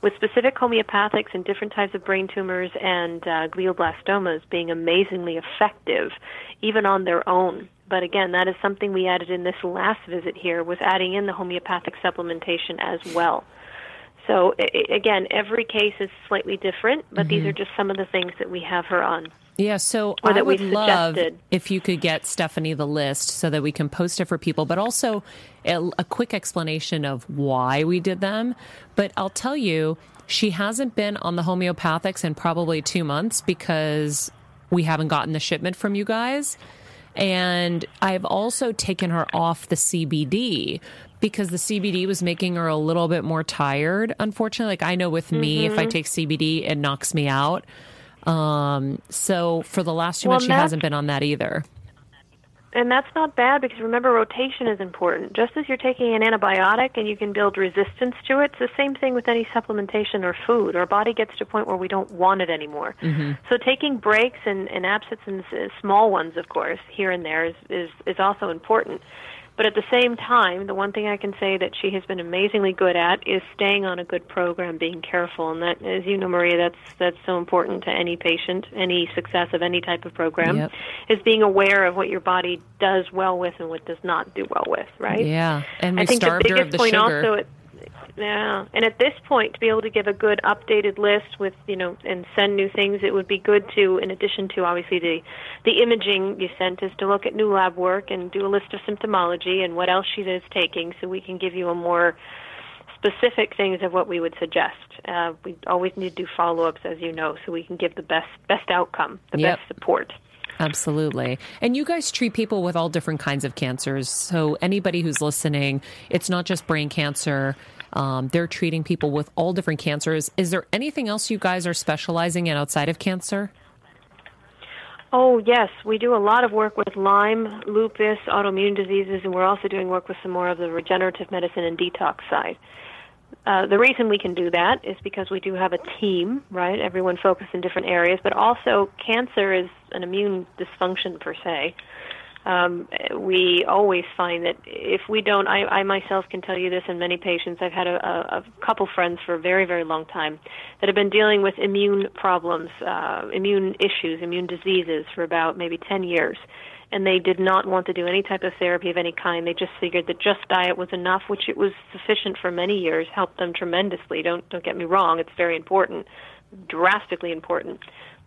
with specific homeopathics in different types of brain tumors and uh, glioblastomas being amazingly effective, even on their own. But again, that is something we added in this last visit here, was adding in the homeopathic supplementation as well. So i- again, every case is slightly different, but these are just some of the things that we have her on. Yeah, so Or I would love if you could get Stephanie the list so that we can post it for people, but also a, a quick explanation of why we did them. But I'll tell you, she hasn't been on the homeopathics in probably two months because we haven't gotten the shipment from you guys. And I've also taken her off the CBD because the CBD was making her a little bit more tired. Unfortunately, like I know with me, if I Mm-hmm. take CBD, it knocks me out. Um, so for the last two Well, months, she hasn't been on that either. and that's not bad because remember rotation is important. Just as you're taking an antibiotic and you can build resistance to it, it's the same thing with any supplementation or food. Our body gets to a point where we don't want it anymore. Mm-hmm. So taking breaks and, and absences, small ones, of course, here and there is, is, is also important. But at the same time, the one thing I can say that she has been amazingly good at is staying on a good program, being careful, and that, as you know, Maria, that's that's so important to any patient, any success of any type of program, Yep. is being aware of what your body does well with and what does not do well with, right? Yeah, and I we think starved the her of the point sugar. also, it, yeah, and at this point, to be able to give a good updated list with you know and send new things, it would be good to, in addition to obviously the the imaging you sent, is to look at new lab work and do a list of symptomology and what else she is taking, so we can give you a more specific things of what we would suggest. Uh, we always need to do follow ups, as you know, so we can give the best best outcome, the Yep. best support. Absolutely. And you guys treat people with all different kinds of cancers. So, anybody who's listening, it's not just brain cancer. Um, they're treating people with all different cancers. Is there anything else you guys are specializing in outside of cancer? Oh, yes. We do a lot of work with Lyme, lupus, autoimmune diseases, and we're also doing work with some more of the regenerative medicine and detox side. Uh, the reason we can do that is because we do have a team, right? Everyone focused in different areas, but also cancer is an immune dysfunction per se. Um, we always find that if we don't, I, I myself can tell you this, and many patients, I've had a, a, a couple friends for a very, very long time that have been dealing with immune problems, uh, immune issues, immune diseases for about maybe 10 years. And they did not want to do any type of therapy of any kind. They just figured that just diet was enough, which it was sufficient for many years, helped them tremendously. Don't don't get me wrong; it's very important, drastically important.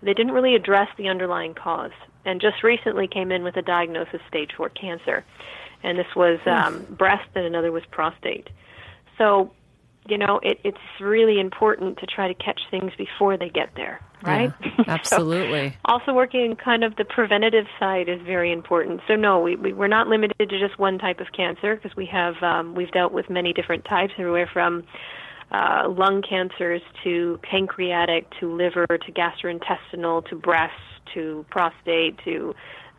They didn't really address the underlying cause, and just recently came in with a diagnosis stage four cancer, and this was um, breast, and another was prostate. So, you know, it, it's really important to try to catch things before they get there, right? Yeah, So, absolutely. also working in kind of the preventative side is very important. So no, we, we we're not limited to just one type of cancer because we have um, we've dealt with many different types, everywhere from uh, lung cancers to pancreatic to liver to gastrointestinal to breast to prostate to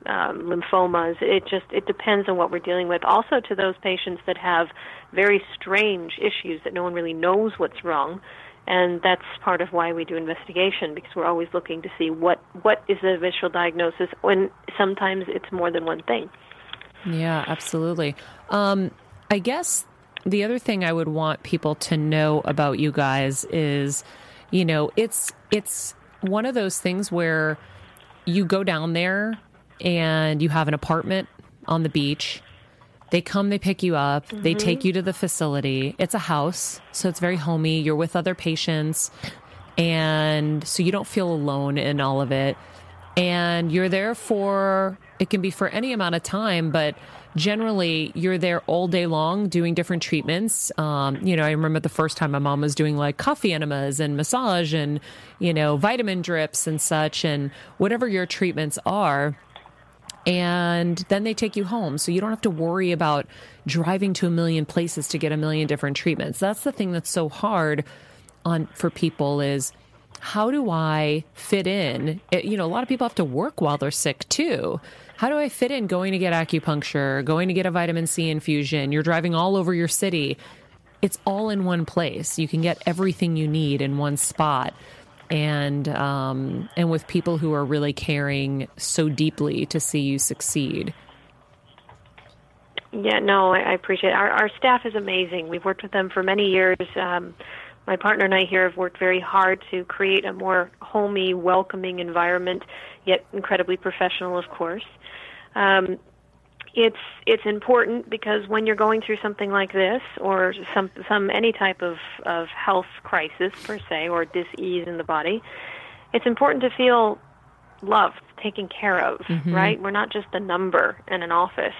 um, lymphomas. It just it depends on what we're dealing with. Also, to those patients that have very strange issues that no one really knows what's wrong, and that's part of why we do investigation because we're always looking to see what what is the initial diagnosis. When sometimes it's more than one thing. Yeah, absolutely. Um, I guess the other thing I would want people to know about you guys is, you know, it's it's one of those things where you go down there and you have an apartment on the beach. They come, they pick you up, they mm-hmm. take you to the facility. It's a house, so it's very homey. You're with other patients, and so you don't feel alone in all of it. And you're there for, it can be for any amount of time, but generally you're there all day long doing different treatments. Um, you know, I remember the first time my mom was doing like coffee enemas and massage and, you know, vitamin drips and such, and whatever your treatments are. And then they take you home. So you don't have to worry about driving to a million places to get a million different treatments. That's the thing that's so hard on for people is how do i fit in? It- you know a lot of people have to work while they're sick too how do i fit in going to get acupuncture going to get a vitamin c infusion you're driving all over your city it's all in one place you can get everything you need in one spot and um, and with people who are really caring so deeply to see you succeed. Yeah, no, I, appreciate it. Our, our staff is amazing. We've worked with them for many years. Um, my partner and I here have worked very hard to create a more homey, welcoming environment, yet incredibly professional, of course. Um, it's it's important because when you're going through something like this or some some any type of of health crisis per se or disease in the body, it's important to feel loved, taken care of, right? We're not just a number in an office.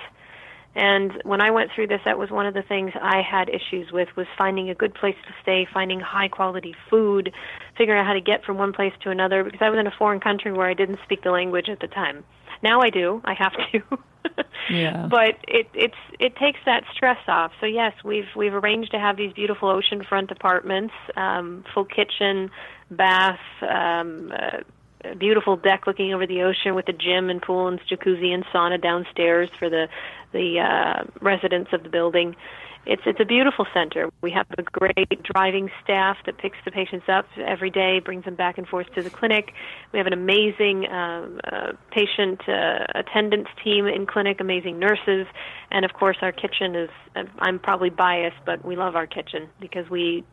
And when I went through this, that was one of the things I had issues with was finding a good place to stay, finding high quality food, figuring out how to get from one place to another because I was in a foreign country where I didn't speak the language at the time. Now I do. I have to. Yeah. But it it's it takes that stress off. So yes, we've we've arranged to have these beautiful oceanfront apartments, um, full kitchen, bath, um, uh, a beautiful deck looking over the ocean with a gym and pool and jacuzzi and sauna downstairs for the the uh, residents of the building. It's it's a beautiful center. We have a great driving staff that picks the patients up every day, brings them back and forth to the clinic. We have an amazing um, uh, patient uh, attendance team in clinic, amazing nurses, and of course our kitchen is. uh, I'm probably biased, but we love our kitchen because we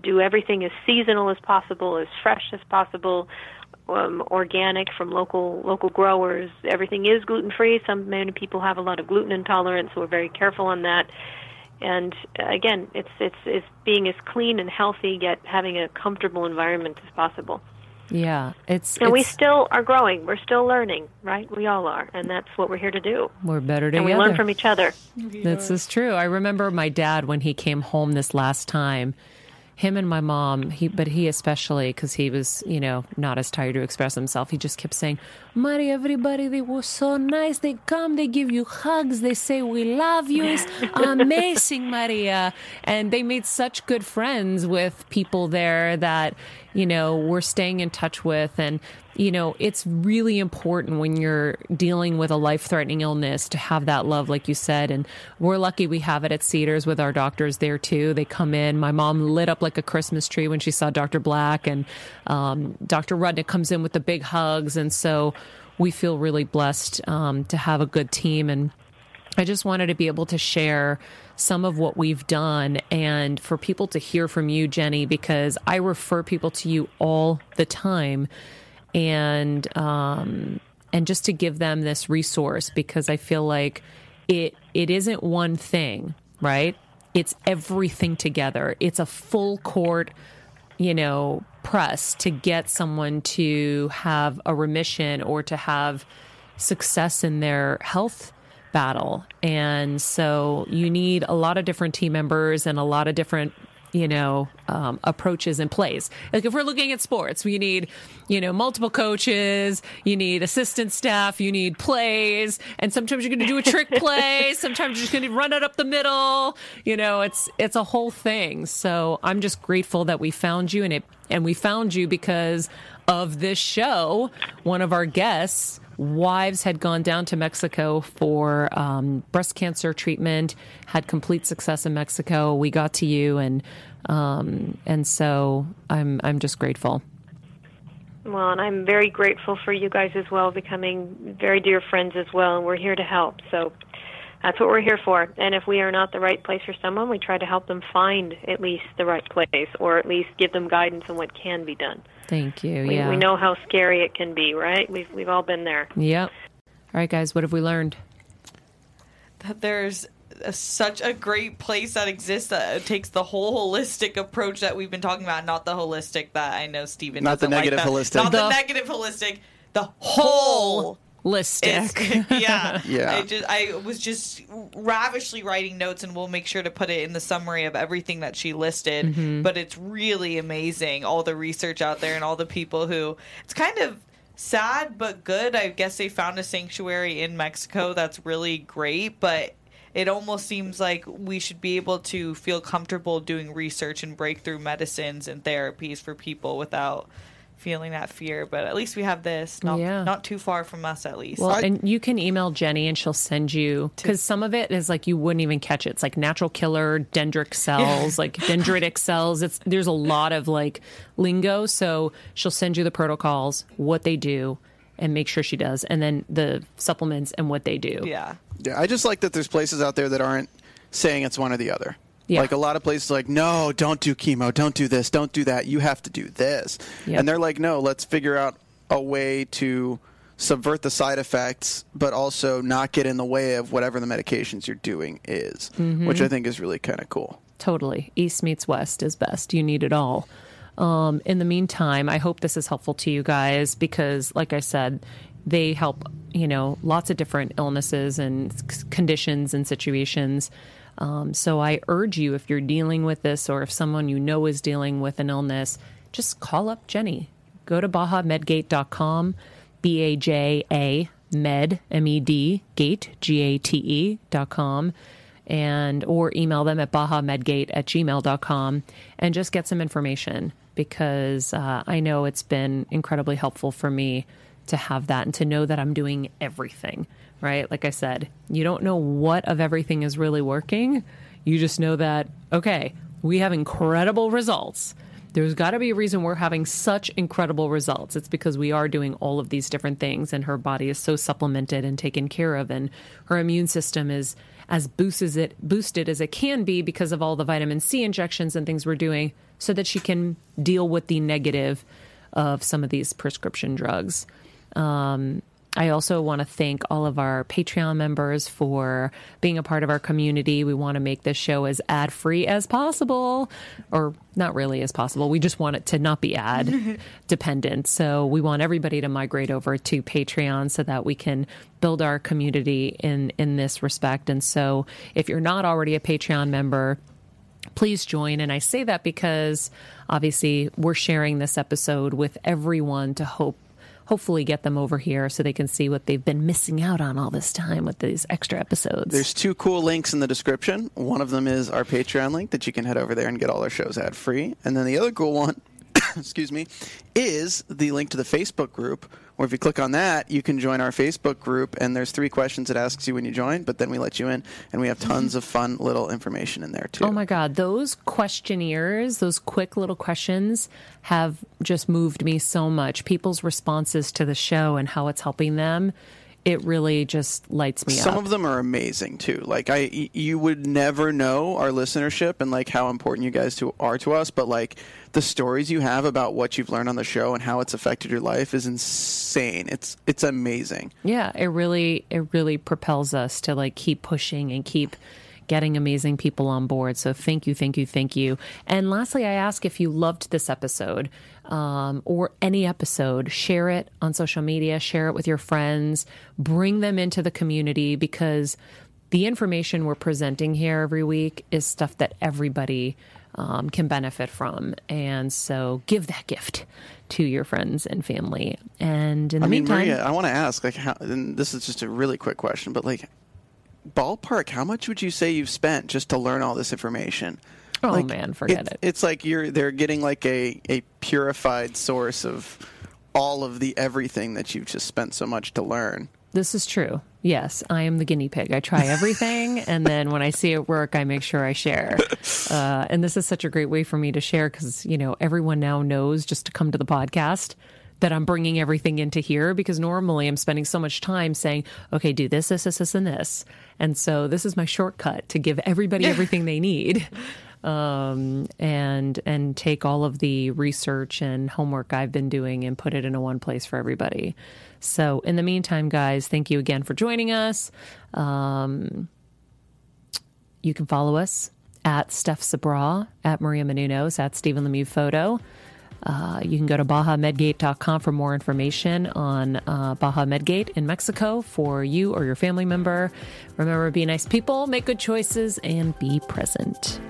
do everything as seasonal as possible, as fresh as possible um, organic from local local growers. Everything is gluten free. Some many people have a lot of gluten intolerance, so we're very careful on that. And uh, again, it's it's it's being as clean and healthy, yet having a comfortable environment as possible. Yeah, it's And we still are growing. We're still learning, right? We all are, and that's what we're here to do. we're better And together. we learn from each other. This is true. I remember my dad when he came home this last time. Him and my mom, he but he especially because he was, you know, not as tired to express himself. He just kept saying, "Maria, everybody, they were so nice. They come, they give you hugs, they say we love you. It's amazing, Maria." And they made such good friends with people there that, you know, we're staying in touch with and you know, it's really important when you're dealing with a life threatening illness to have that love, like you said. And we're lucky we have it at Cedars with our doctors there too. They come in. My mom lit up like a Christmas tree when she saw Dr. Black, and um, Dr. Rudnick comes in with the big hugs. And so we feel really blessed um, to have a good team. And I just wanted to be able to share some of what we've done and for people to hear from you, Jenny, because I refer people to you all the time and um, and just to give them this resource because I feel like it it isn't one thing, right? It's everything together. It's a full court, you know, press to get someone to have a remission or to have success in their health battle. And so you need a lot of different team members and a lot of different you know um, approaches and plays. Like if we're looking at sports we need you know multiple coaches you need assistant staff you need plays and sometimes you're going to do a trick play sometimes you're just going to run it up the middle you know it's it's a whole thing. So i'm just grateful that we found you and it and we found you because of this show. One of our guests wives had gone down to Mexico for um, breast cancer treatment, had complete success in Mexico. We got to you, and um, and so I'm I'm just grateful. Well, and I'm very grateful for you guys as well, becoming very dear friends as well, and we're here to help. So that's what we're here for. And if we are not the right place for someone, we try to help them find at least the right place, or at least give them guidance on what can be done. Thank you. We, yeah. we know how scary it can be, right? We've we've all been there. Yep. All right, guys. What have we learned? that there's a, such a great place that exists that takes the whole holistic approach that we've been talking about, not the holistic that I know Steven Not the doesn't like negative holistic. Not the, The- negative holistic, the whole Listic. Yeah, Yeah. I just I was just ravishly writing notes, and we'll make sure to put it in the summary of everything that she listed. Mm-hmm. But it's really amazing, all the research out there, and all the people who. It's kind of sad but good. I guess they found a sanctuary in Mexico that's really great, but. It almost seems like we should be able to feel comfortable doing research and breakthrough medicines and therapies for people without feeling that fear. But at least we have this, not Yeah. not too far from us, at least. Well, and you can email Jenny and she'll send you because some of it is like you wouldn't even catch it. It's like natural killer dendritic cells, like dendritic cells. It's there's a lot of like lingo. So she'll send you the protocols, what they do, and make sure she does, and then the supplements and what they do. yeah. Yeah, I just like that there's places out there that aren't saying it's one or the other. Yeah. Like a lot of places, like no, don't do chemo, don't do this, don't do that. You have to do this, Yep. and they're like, no, let's figure out a way to subvert the side effects, but also not get in the way of whatever the medications you're doing is, Mm-hmm. which I think is really kind of cool. Totally. East meets West is best. You need it all. Um, in the meantime, I hope this is helpful to you guys because, like I said, they help, you know, lots of different illnesses and conditions and situations. Um, so I urge you, if you're dealing with this or if someone you know is dealing with an illness, just call up Jenny. Go to BajaMedgate.com, B A J A Med, M E D, Gate, G A T E dot com and or email them at bajamedgate at gmail.com and just get some information because uh, I know it's been incredibly helpful for me to have that and to know that I'm doing everything, right? Like I said, you don't know what of everything is really working. You just know that, okay, we have incredible results. There's got to be a reason we're having such incredible results. It's because we are doing all of these different things, and her body is so supplemented and taken care of, and her immune system is as boosted it boosted as it can be because of all the vitamin C injections and things we're doing, so that she can deal with the negative of some of these prescription drugs. Um, I also want to thank all of our Patreon members for being a part of our community. We want to make this show as ad free as possible, or not really as possible. We just want it to not be ad dependent. So we want everybody to migrate over to Patreon so that we can build our community in in this respect. And so if you're not already a Patreon member, please join. And I say that because obviously we're sharing this episode with everyone to hope hopefully get them over here so they can see what they've been missing out on all this time with these extra episodes. There's two cool links in the description. One of them is our Patreon link that you can head over there and get all our shows ad free. And then the other cool one, excuse me, is the link to the Facebook group or if you click on that, you can join our Facebook group, and there's three questions it asks you when you join, but then we let you in, and we have tons of fun little information in there too. Oh my God, those questionnaires, those quick little questions have just moved me so much. People's responses to the show and how it's helping them it really just lights me Some up. Some of them are amazing too. Like I, you would never know our listenership and like how important you guys to are to us, but like the stories you have about what you've learned on the show and how it's affected your life is insane. It's it's amazing. Yeah, it really it really propels us to like keep pushing and keep getting amazing people on board. So thank you, thank you, thank you. And lastly, I ask if you loved this episode um, or any episode, share it on social media, share it with your friends, bring them into the community because the information we're presenting here every week is stuff that everybody um, can benefit from. And so give that gift to your friends and family. And in the I mean, meantime, Maria, I want to ask, like, how, and this is just a really quick question, but like, ballpark, how much would you say you've spent just to learn all this information? Oh like, man, forget it, it. It's like you're they're getting like a a purified source of all of the everything that you've just spent so much to learn. This is true. Yes, I am the guinea pig. I try everything, and then when I see it work, I make sure I share. Uh, and this is such a great way for me to share because you know everyone now knows just to come to the podcast that I'm bringing everything into here because normally I'm spending so much time saying, okay, do this, this, this, this, and this. And so this is my shortcut to give everybody everything they need. Um, and and take all of the research and homework I've been doing and put it in a one place for everybody. So in the meantime, guys, thank you again for joining us. Um, you can follow us at Steph Sabra, at Maria Menounos, at Stephen Lemieux Photo. Uh, you can go to BajaMedgate.com for more information on uh, Baja Medgate in Mexico for you or your family member. Remember, be nice people, make good choices, and be present.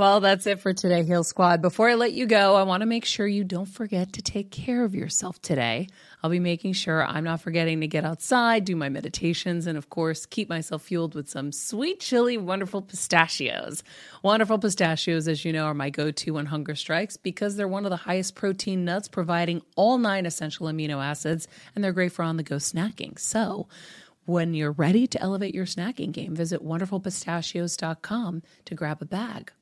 Well, that's it for today, Heal Squad. Before I let you go, I want to make sure you don't forget to take care of yourself today. I'll be making sure I'm not forgetting to get outside, do my meditations, and of course, keep myself fueled with some sweet, chili, wonderful pistachios. Wonderful pistachios, as you know, are my go to when hunger strikes because they're one of the highest protein nuts, providing all nine essential amino acids, and they're great for on the go snacking. So, when you're ready to elevate your snacking game, visit wonderfulpistachios.com to grab a bag.